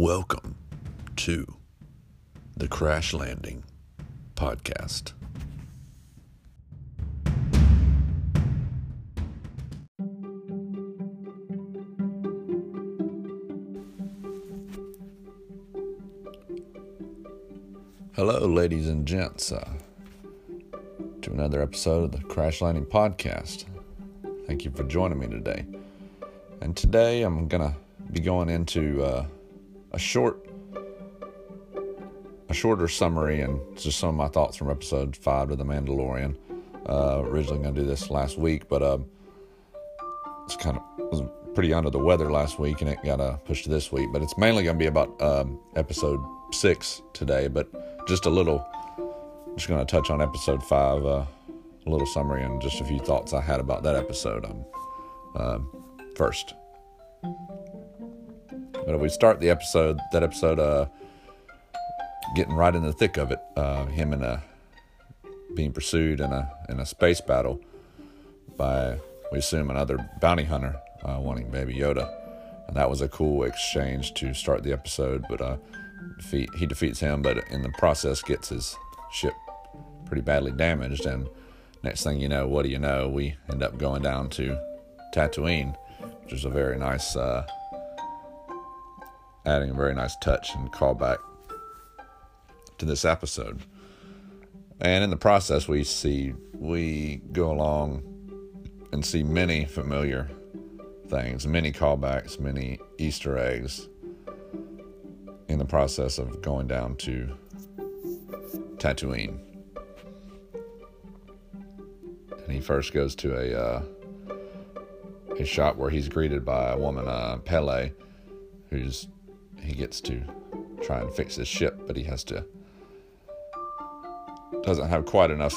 Welcome to the Crash Landing Podcast. Hello, ladies and gents, uh, to another episode of the Crash Landing Podcast. Thank you for joining me today. And today I'm going to be going into uh, a short a shorter summary and just some of my thoughts from episode five of The Mandalorian. Uh, originally going to do this last week, but uh, it's kind of was pretty under the weather last week, and it got uh, pushed to this week. But it's mainly going to be about um, episode six today, but just a little. Just going to touch on episode five, uh, a little summary, and just a few thoughts I had about that episode. Um, uh, first, but we start the episode, that episode, uh, getting right in the thick of it, uh, him and a being pursued in a in a space battle by we assume another bounty hunter uh, wanting Baby Yoda, and that was a cool exchange to start the episode. But uh, defeat, he defeats him, but in the process gets his ship pretty badly damaged. And next thing you know, what do you know? We end up going down to Tatooine, which is a very nice, uh, adding a very nice touch and callback to this episode. And in the process, we see we go along and see many familiar things, many callbacks, many Easter eggs in the process of going down to Tatooine. And he first goes to a uh, a shop where he's greeted by a woman, uh, Peli, who's he gets to try and fix his ship, but he has to doesn't have quite enough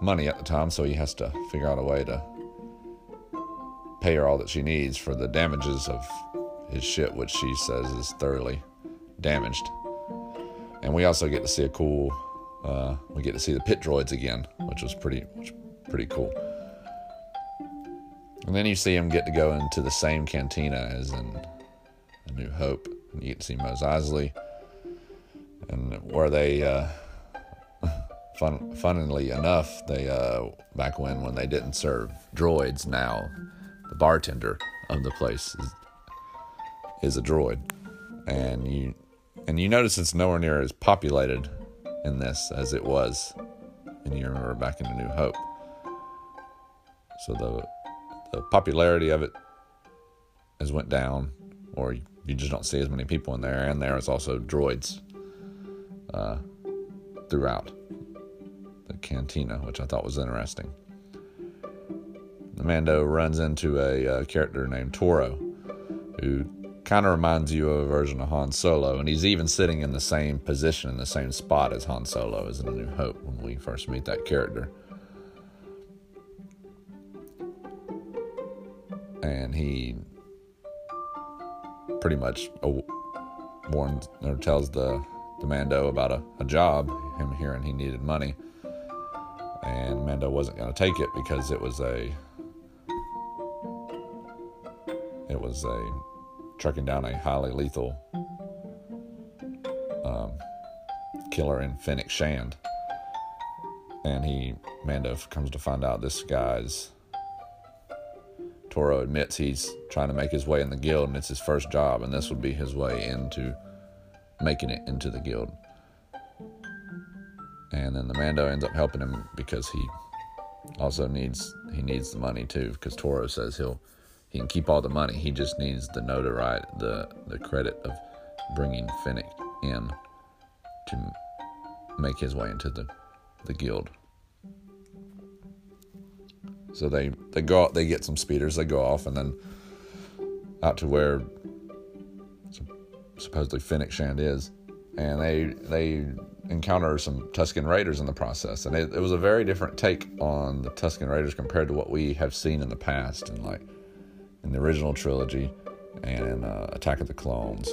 money at the time, so he has to figure out a way to pay her all that she needs for the damages of his ship, which she says is thoroughly damaged. And we also get to see a cool, uh, we get to see the pit droids again, which was pretty, which, pretty cool. And then you see him get to go into the same cantina as in A New Hope. You get to see Mos Eisley, and where they, uh, fun, funnily enough, they uh, back when when they didn't serve droids, now the bartender of the place is, is a droid, and you and you notice it's nowhere near as populated in this as it was, and you remember back in A New Hope. So the the popularity of it has went down, or you just don't see as many people in there, and there is also droids uh, throughout the cantina, which I thought was interesting. The Mando runs into a uh, character named Toro, who kind of reminds you of a version of Han Solo, and he's even sitting in the same position, in the same spot as Han Solo is in A New Hope when we first meet that character. And he pretty much warns or tells the, the Mando about a, a job, him hearing he needed money. And Mando wasn't going to take it because it was a it was a trucking down a highly lethal um, killer in Fennec Shand. And he Mando comes to find out this guy's Toro admits he's trying to make his way in the guild and it's his first job, and this would be his way into making it into the guild. And then the Mando ends up helping him because he also needs he needs the money too, because Toro says he'll he can keep all the money. He just needs the notoriety, the the credit of bringing Fennec in to make his way into the the guild. So they they go out, they get some speeders, they go off, and then out to where supposedly Fennec Shand is, and they they encounter some Tusken Raiders in the process, and it, it, was a very different take on the Tusken Raiders compared to what we have seen in the past, and like in the original trilogy and uh, Attack of the Clones,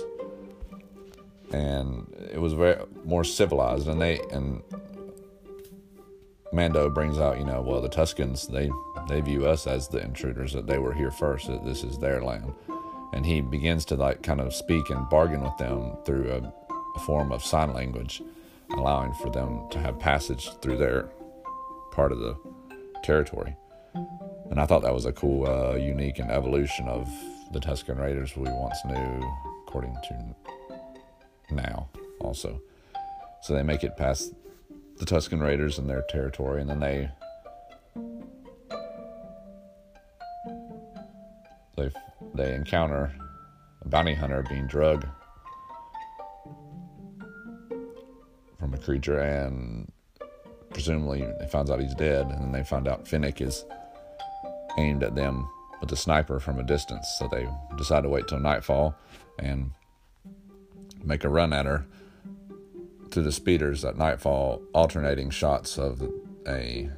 and it was very more civilized, and they and Mando brings out, you know, well the Tuskens they they view us as the intruders that they were here first, that this is their land, and he begins to like kind of speak and bargain with them through a, a form of sign language, allowing for them to have passage through their part of the territory. And I thought that was a cool, uh, unique, and evolution of the Tusken Raiders we once knew, according to now, also. So they make it past the Tusken Raiders and their territory, and then they they they encounter a bounty hunter being drugged from a creature, and presumably they finds out he's dead, and then they find out Fennec is aimed at them with a sniper from a distance. So they decide to wait till nightfall and make a run at her through the speeders at nightfall, alternating shots of a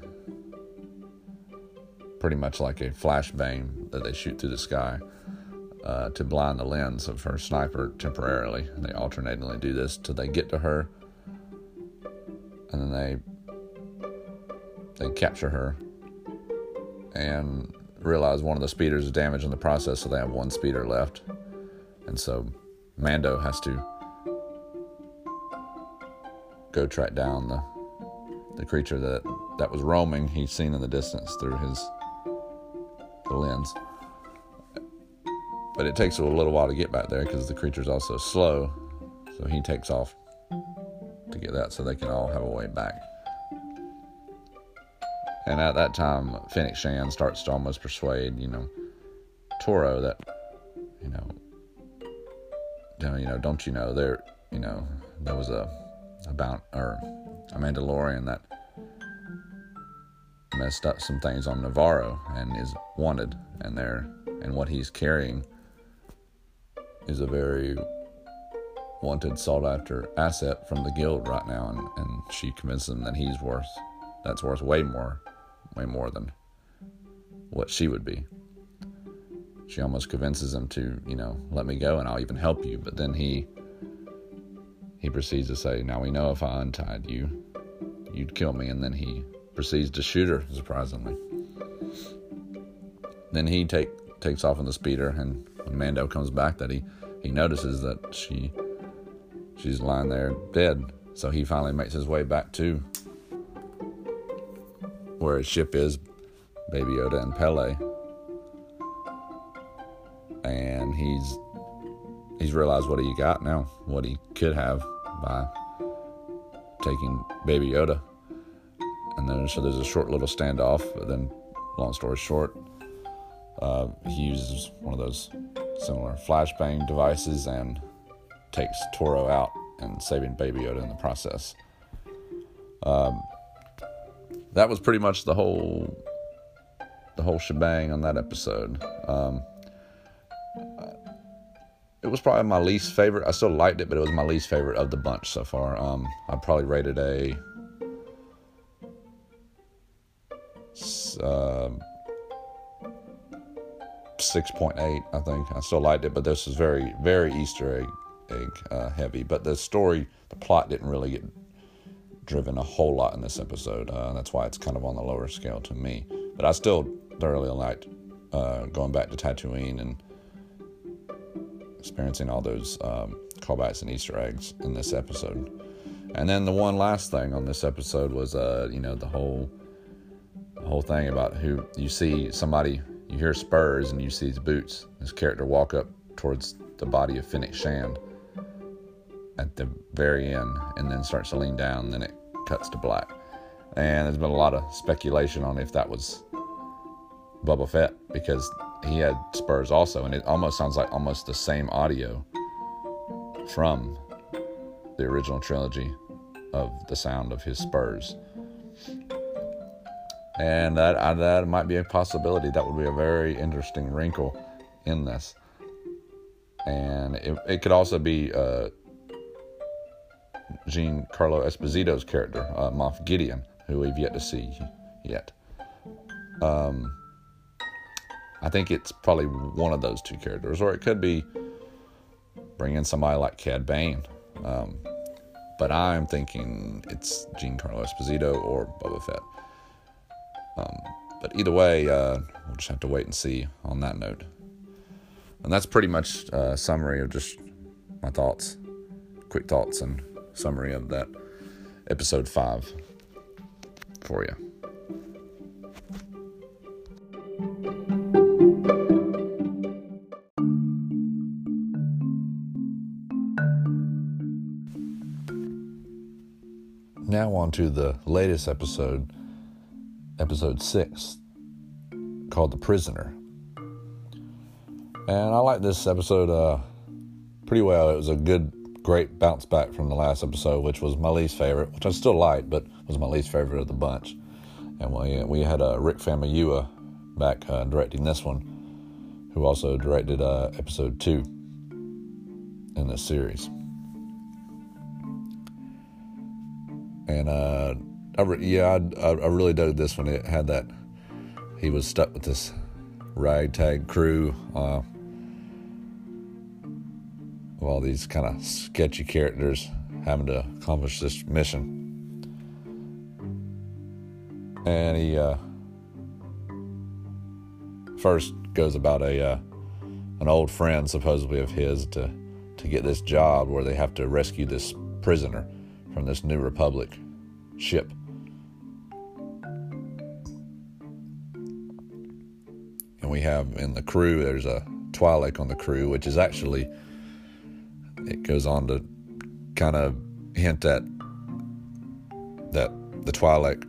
pretty much like a flashbang that they shoot through the sky uh, to blind the lens of her sniper temporarily. And they alternately do this till they get to her, and then they they capture her and realize one of the speeders is damaged in the process, so they have one speeder left. And so Mando has to go track down the the creature that that was roaming. He's seen in the distance through his the lens. But it takes a little while to get back there because the creature's also slow. So he takes off to get that so they can all have a way back. And at that time, Fennec Shand starts to almost persuade, you know, Toro that, you know, you know, don't you know there, you know, there was a a about or a Mandalorian that messed up some things on Nevarro and is wanted, and there and what he's carrying is a very wanted, sought after asset from the guild right now, and, and she convinces him that he's worth that's worth way more way more than what she would be. She almost convinces him to, you know, let me go and I'll even help you. But then he he proceeds to say, Now we know if I untied you, you'd kill me. And then he proceeds to shoot her, surprisingly. Then he take takes off in the speeder, and when Mando comes back, that he he notices that she she's lying there dead. So he finally makes his way back to where his ship is, Baby Yoda and Peli. And he's he's realized what he got now, what he could have by taking Baby Yoda. And then so there's a short little standoff, but then long story short, uh, he uses one of those similar flashbang devices and takes Toro out and saving Baby Yoda in the process. Um, that was pretty much the whole the whole shebang on that episode. Um, it was probably my least favorite. I still liked it, but it was my least favorite of the bunch so far. Um, I probably rated a uh, point eight. I think I still liked it, but this was very very Easter egg egg uh, heavy. But the story, the plot didn't really get driven a whole lot in this episode. Uh, that's why it's kind of on the lower scale to me. But I still thoroughly liked uh, going back to Tatooine and experiencing all those um, callbacks and Easter eggs in this episode. And then the one last thing on this episode was, uh, you know, the whole whole thing about who you see somebody, you hear spurs and you see his boots. This character walk up towards the body of Fennec Shand at the very end and then starts to lean down, then it cuts to black. And there's been a lot of speculation on if that was Boba Fett because he had spurs also, and it almost sounds like almost the same audio from the original trilogy of the sound of his spurs. And that uh, that might be a possibility. That would be a very interesting wrinkle in this. And it, it could also be uh, Carlo Esposito's character, uh, Moff Gideon, who we've yet to see yet. Um, I think it's probably one of those two characters, or it could be bringing somebody like Cad Bane. Um, but I'm thinking it's Giancarlo Esposito or Boba Fett. Um, but either way, uh, we'll just have to wait and see on that note. and that's pretty much a summary of just my thoughts, quick thoughts, and summary of that episode five for you. Now, on to the latest episode, episode six, called The Prisoner. And I like this episode uh, pretty well. It was a good, great bounce back from the last episode, which was my least favorite, which I still like, but was my least favorite of the bunch. And we, we had uh, Rick Famuyiwa back uh, directing this one, who also directed uh, episode two in this series. And uh, I re- yeah, I, I really dug this one. It had that he was stuck with this ragtag crew uh, of all these kind of sketchy characters having to accomplish this mission. And he uh, first goes about a uh, an old friend supposedly of his to to get this job where they have to rescue this prisoner from this New Republic ship. We have in the crew, there's a Twi'lek on the crew, which is actually, it goes on to kind of hint at that the Twi'lek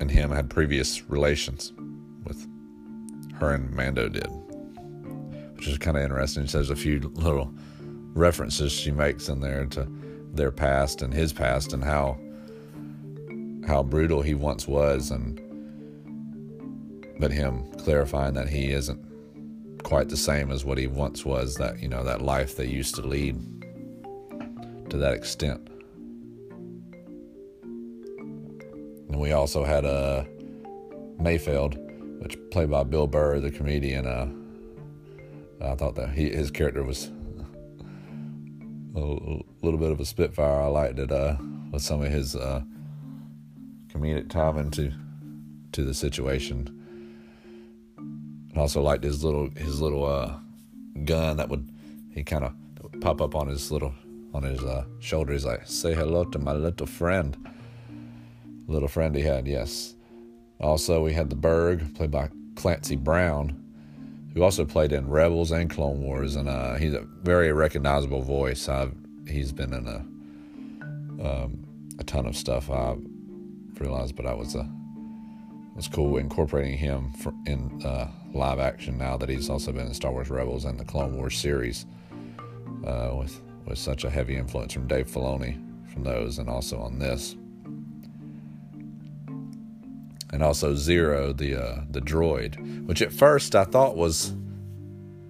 and him had previous relations with her and Mando did, which is kind of interesting. She There's a few little references she makes in there to their past and his past and how how brutal he once was and but him clarifying that he isn't quite the same as what he once was that you know that life they used to lead to that extent and we also had a uh, Mayfeld which played by Bill Burr the comedian uh, I thought that he his character was a little bit of a spitfire. I liked it uh, with some of his uh, comedic timing to to the situation. Also liked his little his little uh, gun that would he kind of pop up on his little on his uh, shoulder. He's like, "Say hello to my little friend." Little friend he had, yes. Also, we had the Burg, played by Clancy Brown, who also played in Rebels and Clone Wars, and uh, he's a very recognizable voice. I've, he's been in a um, a ton of stuff. I realized, but I was uh, it was cool incorporating him in uh, live action now that he's also been in Star Wars Rebels and the Clone Wars series, uh, with with such a heavy influence from Dave Filoni from those, and also on this and also Zero, the uh, the droid, which at first I thought was,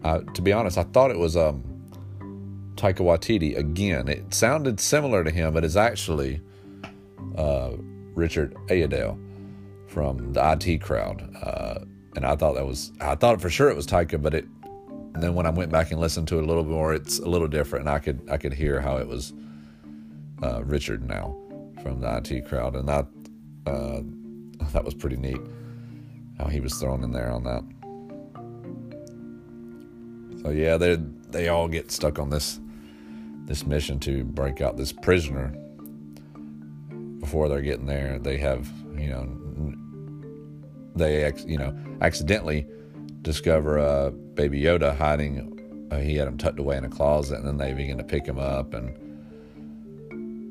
to be honest, I thought it was um, Taika Waititi again. It sounded similar to him, but it's actually uh, Richard Ayoade from the IT crowd, uh, and I thought that was I thought for sure it was Taika, but it. And then when I went back and listened to it a little bit more, it's a little different, and I could I could hear how it was uh, Richard now from the IT crowd, and that uh, that was pretty neat how he was thrown in there on that. So yeah, they they all get stuck on this this mission to break out this prisoner. Before they're getting there, they have you know they you know accidentally discover uh, Baby Yoda hiding. Uh, he had him tucked away in a closet, and then they begin to pick him up and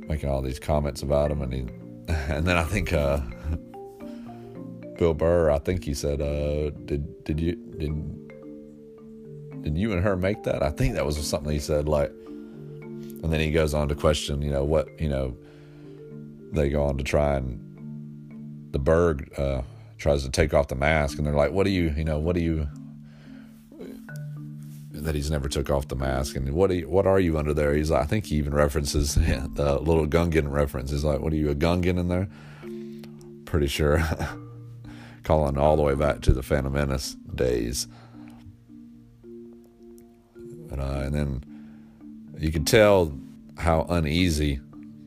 making all these comments about him, and he, and then I think uh, Bill Burr, I think he said, uh, "Did did you did did you and her make that?" I think that was something he said, like, and then he goes on to question, you know, what you know. They go on to try and the Burg uh, tries to take off the mask, and they're like, "What do you, you know, what do you?" That he's never took off the mask, and what do you, what are you under there? He's like, I think he even references the little Gungan reference. He's like, "What are you, a Gungan in there?" Pretty sure. calling all the way back to the Phantom Menace days. But, uh, and then you can tell how uneasy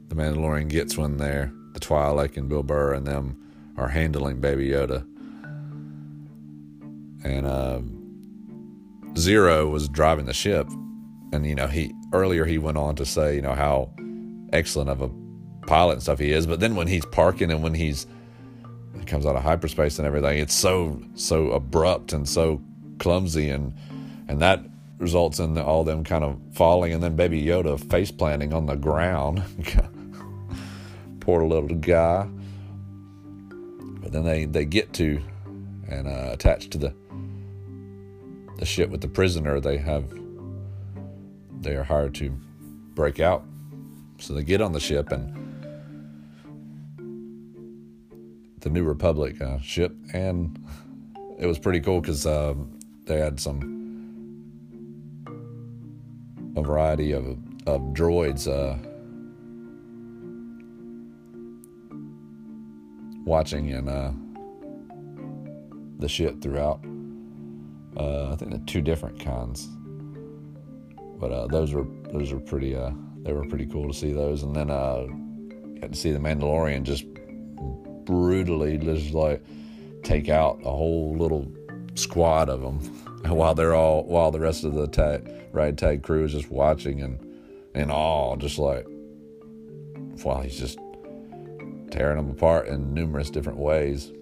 the Mandalorian gets when they're the Twi'lek and Bill Burr and them are handling Baby Yoda. And uh, Zero was driving the ship, and you know he earlier he went on to say you know how excellent of a pilot and stuff he is, but then when he's parking and when he's he comes out of hyperspace and everything, it's so so abrupt and so clumsy and and that results in all them kind of falling and then baby Yoda face planting on the ground. Poor little guy. But then they, they get to and uh, attached to the the ship with the prisoner, they have they are hired to break out. So they get on the ship and the New Republic uh, ship, and it was pretty cool because um, they had some a variety of of droids uh, watching and uh, the shit throughout. Uh, I think the two different kinds, but uh, those were those were pretty. Uh, they were pretty cool to see those, and then uh, got to see the Mandalorian just brutally just like take out a whole little squad of them while they're all while the rest of the tag, ride tag crew is just watching and in awe, just like while he's just tearing them apart in numerous different ways.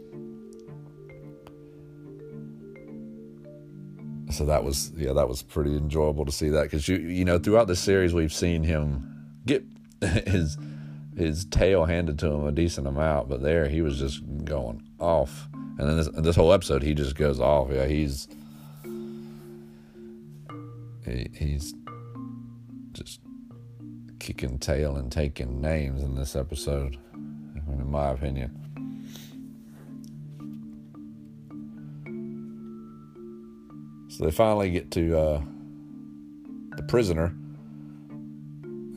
So that was yeah, that was pretty enjoyable to see that because you you know throughout the series we've seen him get his his tail handed to him a decent amount, but there he was just going off. And then this, this whole episode, he just goes off. Yeah, he's he, he's just kicking tail and taking names in this episode, in my opinion. So they finally get to uh, the prisoner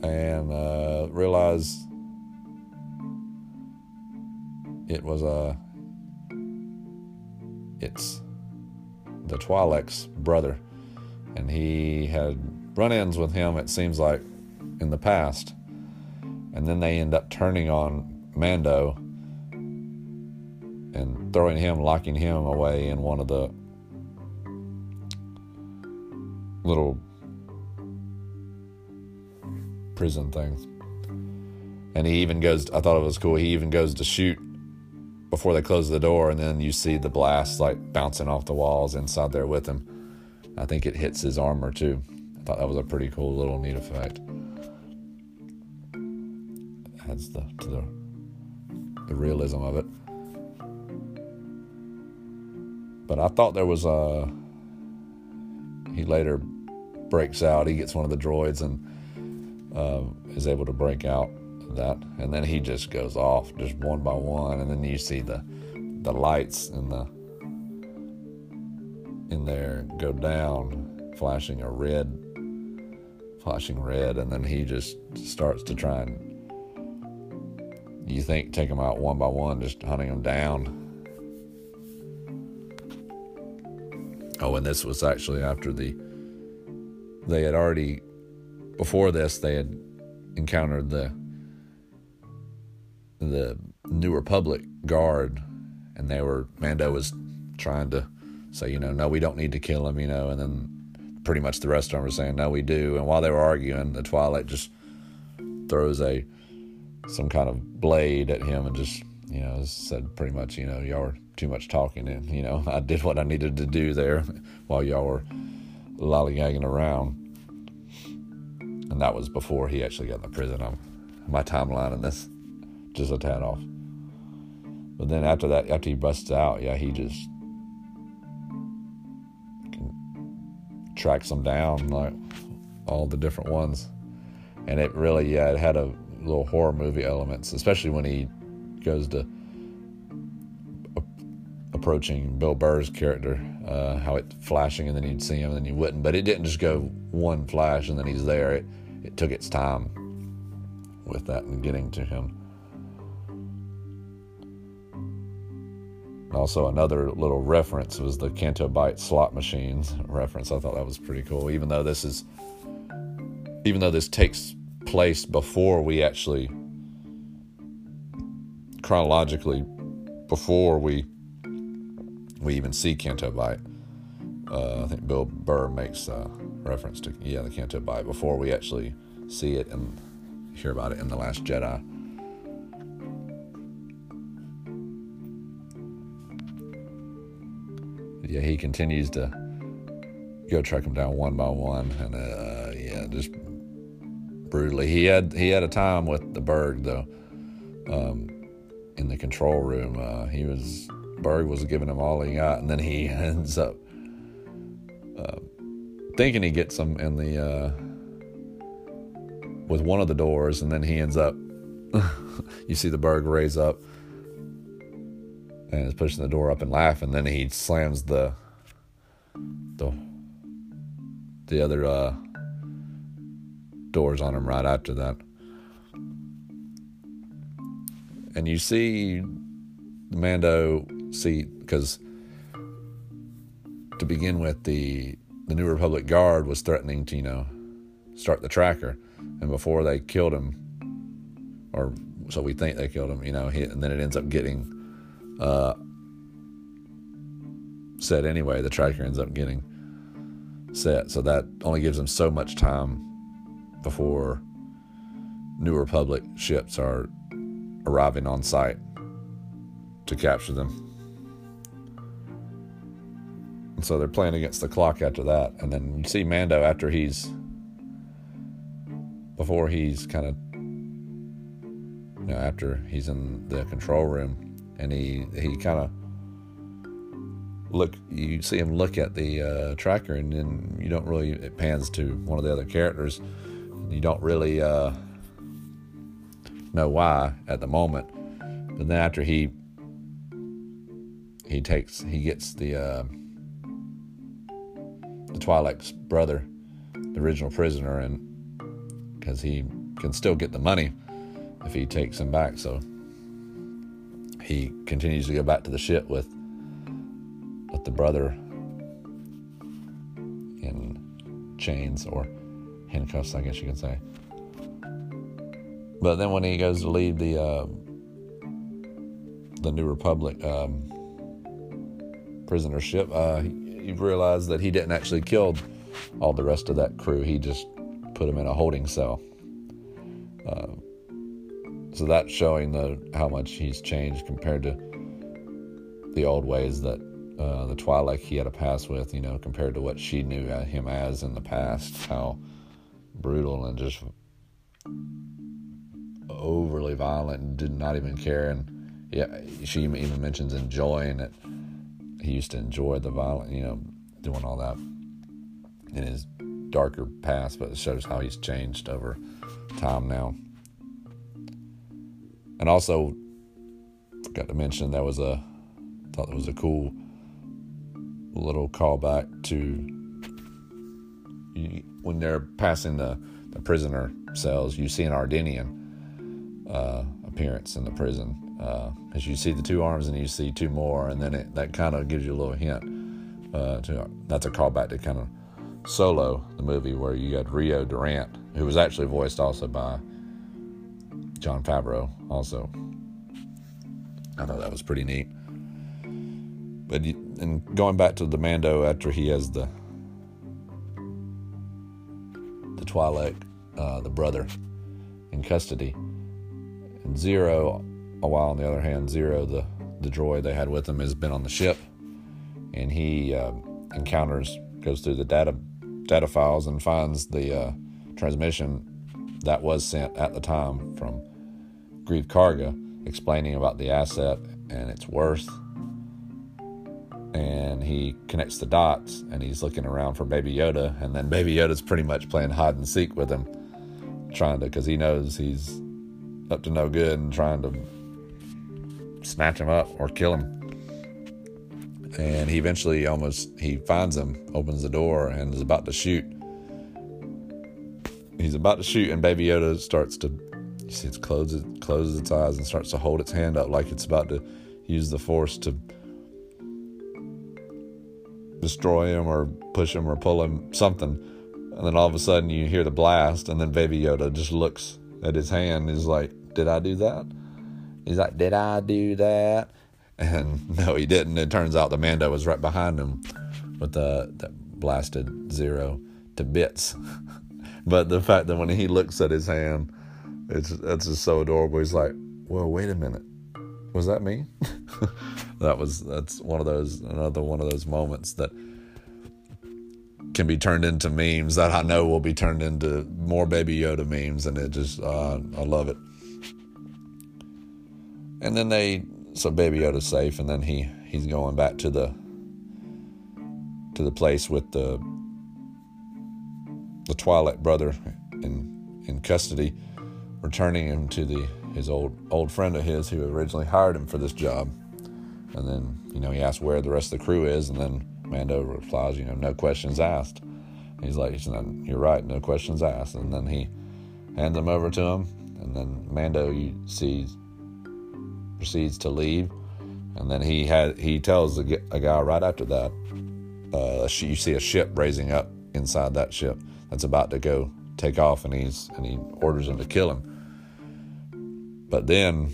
and uh, realize it was a uh, it's the Twi'lek's brother, and he had run-ins with him. It seems like in the past, and then they end up turning on Mando and throwing him, locking him away in one of the little prison things. And he even goes, I thought it was cool, he even goes to shoot before they close the door, and then you see the blast like bouncing off the walls inside there with him. I think it hits his armor too. I thought that was a pretty cool little neat effect. Adds the to the the realism of it. But I thought there was a. He later breaks out. He gets one of the droids and uh, is able to break out that, and then he just goes off just one by one, and then you see the the lights in the in there go down, flashing a red, flashing red, and then he just starts to try and you think take them out one by one, just hunting them down. Oh, and this was actually after the they had already before this they had encountered the the New Republic guard, and they were Mando was trying to say, you know, no, we don't need to kill him, you know, and then pretty much the rest of them were saying, no, we do. And while they were arguing, the Twi'lek just throws a some kind of blade at him and just, you know, said pretty much, you know, y'all were too much talking, and you know, I did what I needed to do there while y'all were lollygagging around. And that was before he actually got in the prison. I'm, my timeline in this just a tad off. But then after that, after he busts out, yeah, he just tracks them down like all the different ones, and it really, yeah, it had a little horror movie elements, especially when he goes to approaching Bill Burr's character, uh, how it flashing and then you'd see him and then you wouldn't. But it didn't just go one flash and then he's there. It it took its time with that and getting to him. Also, another little reference was the Canto Bight slot machines reference. I thought that was pretty cool. Even though this is, even though this takes place before we actually, chronologically, before we we even see Canto Bight. uh, I think Bill Burr makes uh, reference to yeah the Canto Bight before we actually see it and hear about it in the Last Jedi. Yeah, he continues to go track him down one by one, and uh, yeah, just brutally. He had he had a time with the Burg though, um, in the control room. Uh, he was Burg was giving him all he got, and then he ends up uh, thinking he gets him in the uh, with one of the doors, and then he ends up. you see the Burg raise up and is pushing the door up and laughing. Then he slams the the the other uh, doors on him right after that. And you see Mando see because to begin with the the New Republic guard was threatening to you know start the tracker, and before they killed him, or so we think they killed him, you know, he, and then it ends up getting uh, set anyway. The tracker ends up getting set, so that only gives them so much time before New Republic ships are arriving on site to capture them. And so they're playing against the clock after that. And then you see Mando after he's before he's kind of you know after he's in the control room and he he kind of look you see him look at the uh, tracker and then you don't really it pans to one of the other characters you don't really uh, know why at the moment. But then after he he takes he gets the uh, the Twi'lek's brother the original prisoner and because he can still get the money if he takes him back. So he continues to go back to the ship with with the brother in chains or handcuffs, I guess you can say. But then when he goes to leave the uh, the New Republic um, prisoner ship, uh, he realized that he didn't actually kill all the rest of that crew. He just put them in a holding cell. Uh, so that's showing the how much he's changed compared to the old ways that uh, the Twi'lek he had a past with, you know, compared to what she knew him as in the past, how brutal and just overly violent and did not even care. And yeah, she even mentions enjoying it. He used to enjoy the violent, you know, doing all that in his darker past, but it shows how he's changed over time now. And also, forgot to mention that was a thought that was a cool little callback to when they're passing the, the prisoner cells, you see an Ardennian uh, appearance in the prison. Uh, as you see the two arms and you see two more, and then it, that kind of gives you a little hint. Uh, to, that's a callback to kind of Solo, the movie where you had Rio Durant, who was actually voiced also by Jon Favreau, also. I thought that was pretty neat. But and going back to the Mando after he has the Twi'lek, uh, the brother, in custody, and Zero, a while on the other hand, Zero, the the droid they had with him, has been on the ship, and he uh, encounters, goes through the data data files and finds the uh, transmission that was sent at the time from Greef Karga, explaining about the asset and its worth and he connects the dots and he's looking around for Baby Yoda, and then Baby Yoda's pretty much playing hide and seek with him, trying to because he knows he's up to no good and trying to snatch him up or kill him. And he eventually almost he finds him, opens the door, and is about to shoot. He's about to shoot, and Baby Yoda starts to you see it closes closes its eyes and starts to hold its hand up like it's about to use the force to destroy him or push him or pull him, something. And then all of a sudden you hear the blast, and then Baby Yoda just looks at his hand. He's like, Did I do that? He's like, Did I do that? And no, he didn't. It turns out the Mando was right behind him, with the that blasted zero to bits. but the fact that when he looks at his hand, it's that's just so adorable. He's like, "Well, wait a minute, was that me?" that was that's one of those another one of those moments that can be turned into memes that I know will be turned into more Baby Yoda memes, and it just uh, I love it. And then they so Baby Yoda's safe, and then he he's going back to the to the place with the the Twi'lek brother in in custody, returning him to the his old old friend of his who originally hired him for this job. And then you know he asks where the rest of the crew is, and then Mando replies, you know, no questions asked. He's like, you're right, no questions asked. And then he hands them over to him, and then Mando you see proceeds to leave, and then he had he tells a, a guy right after that, uh, you see a ship raising up inside that ship that's about to go take off, and he's and he orders him to kill him. But then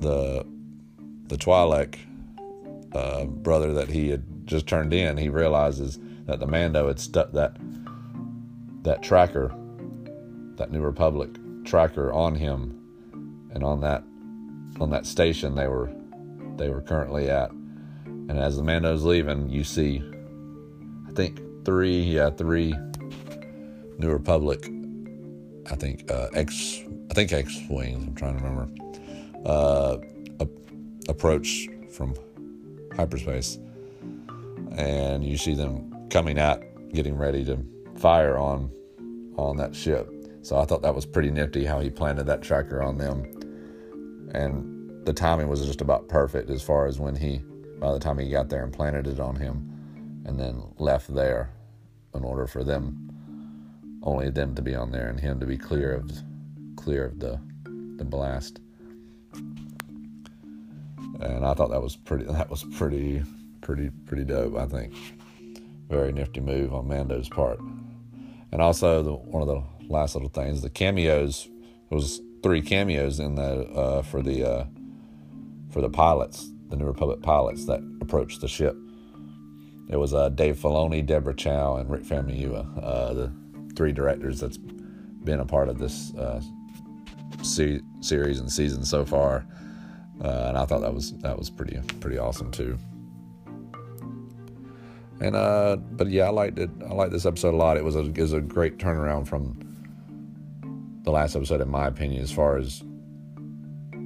the the Twi'lek uh, brother that he had just turned in, he realizes that the Mando had stuck that that tracker, that New Republic tracker on him, and on that on that station they were they were currently at. And as the Mando's leaving, you see, I think three, yeah, three New Republic, I think uh, X, I think X wings. I'm trying to remember. Uh, a- approach from hyperspace, and you see them coming out, getting ready to fire on on that ship. So I thought that was pretty nifty how he planted that tracker on them, and the timing was just about perfect as far as when he, by the time he got there and planted it on him, and then left there, in order for them, only them to be on there and him to be clear of clear of the the blast. And I thought that was pretty. That was pretty, pretty, pretty dope. I think very nifty move on Mando's part. And also the one of the last little things, the cameos. There was three cameos in the uh, for the uh, for the pilots, the New Republic pilots that approached the ship. It was uh, Dave Filoni, Deborah Chow, and Rick Famuyiwa, uh, the three directors that's been a part of this uh, se- series and season so far. Uh, and I thought that was that was pretty pretty awesome too. And uh, but yeah, I liked it. I liked this episode a lot. It was a it was a great turnaround from the last episode, in my opinion, as far as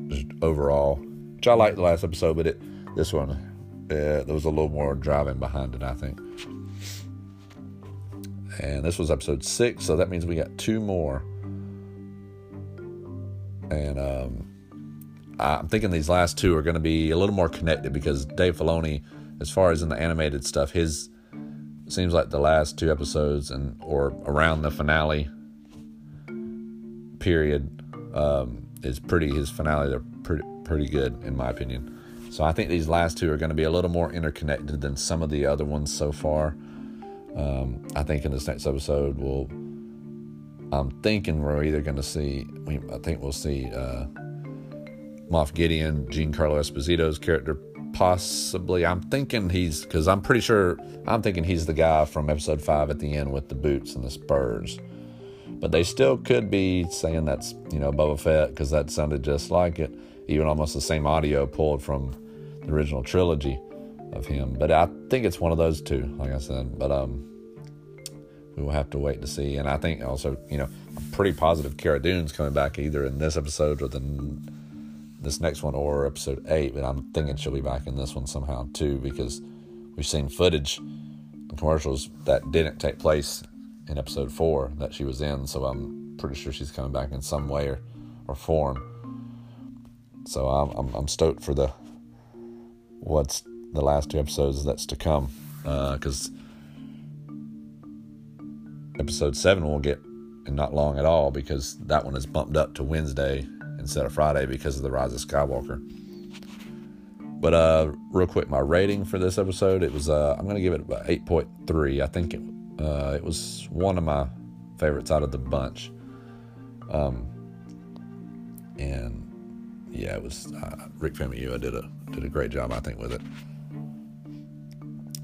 just overall. Which I liked the last episode, but it this one uh, there was a little more driving behind it, I think. And this was episode six, so that means we got two more. And um, I'm thinking these last two are going to be a little more connected because Dave Filoni, as far as in the animated stuff, his seems like the last two episodes and or around the finale period um, is pretty. His finale they're pretty pretty good in my opinion. So I think these last two are going to be a little more interconnected than some of the other ones so far. Um, I think in this next episode we'll. I'm thinking we're either going to see. I think we'll see. Uh, Moff Gideon, Giancarlo Esposito's character, possibly. I'm thinking he's because I'm pretty sure I'm thinking he's the guy from episode five at the end with the boots and the spurs. But they still could be saying that's you know Boba Fett because that sounded just like it, even almost the same audio pulled from the original trilogy of him. But I think it's one of those two, like I said. But um, we will have to wait to see. And I think also you know I'm pretty positive Cara Dune's coming back either in this episode or the this next one or episode eight, but I'm thinking she'll be back in this one somehow too because we've seen footage and commercials that didn't take place in episode four that she was in, so I'm pretty sure she's coming back in some way or, or form. So I'm, I'm, I'm stoked for the what's the last two episodes that's to come because uh, episode seven will get and not long at all because that one is bumped up to Wednesday instead of Friday because of the Rise of Skywalker. But uh, real quick, my rating for this episode it was uh, I'm gonna give it about eight point three. I think it uh, it was one of my favorites out of the bunch. Um, and yeah, it was uh, Rick Famuyiwa did a did a great job I think with it.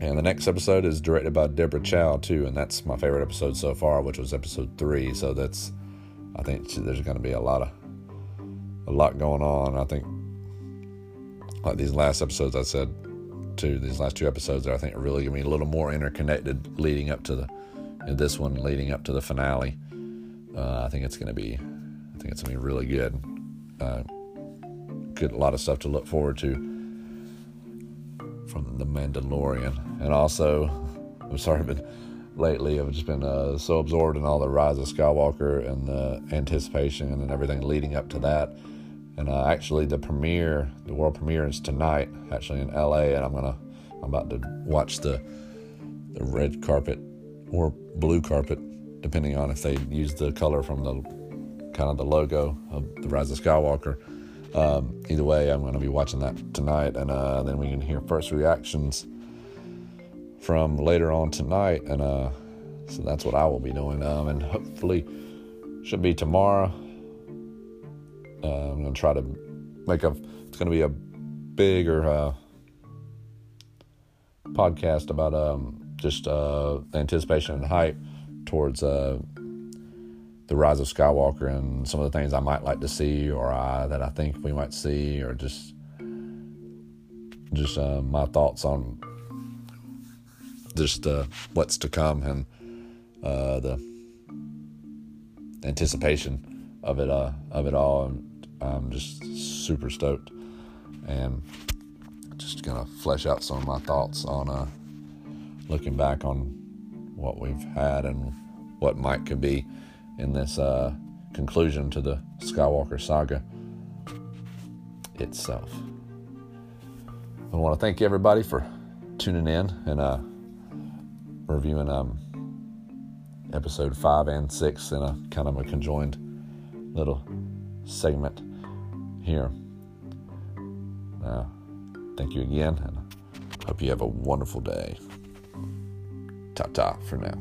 And the next episode is directed by Deborah Chow too, and that's my favorite episode so far, which was episode three. So that's, I think there's going to be a lot of, a lot going on. I think, like these last episodes, I said, to these last two episodes, I think are really going to be a little more interconnected, leading up to the, this one leading up to the finale. Uh, I think it's going to be, I think it's going to be really good. Uh, good, a lot of stuff to look forward to from The Mandalorian. And also, I'm sorry, but lately I've just been uh, so absorbed in all the Rise of Skywalker and the anticipation and everything leading up to that. And uh, actually, the premiere, the world premiere is tonight, actually in LA, and I'm gonna, I'm about to watch the, the red carpet or blue carpet, depending on if they use the color from the kind of the logo of the Rise of Skywalker. Um, either way, I'm going to be watching that tonight, and uh, then we can hear first reactions from later on tonight, and uh, so that's what I will be doing. Um, and hopefully, should be tomorrow. Uh, I'm going to try to make a. It's going to be a bigger uh, podcast about um, just uh, anticipation and hype towards uh, the rise of Skywalker and some of the things I might like to see or I, that I think we might see or just just uh, my thoughts on just uh, what's to come and uh, the anticipation of it uh, of it all. And I'm just super stoked and just gonna flesh out some of my thoughts on uh, looking back on what we've had and what might could be in this uh, conclusion to the Skywalker saga itself. I want to thank everybody for tuning in and uh, reviewing um, episode five and six in a kind of a conjoined little segment here. Uh, thank you again, and hope you have a wonderful day. Ta ta for now.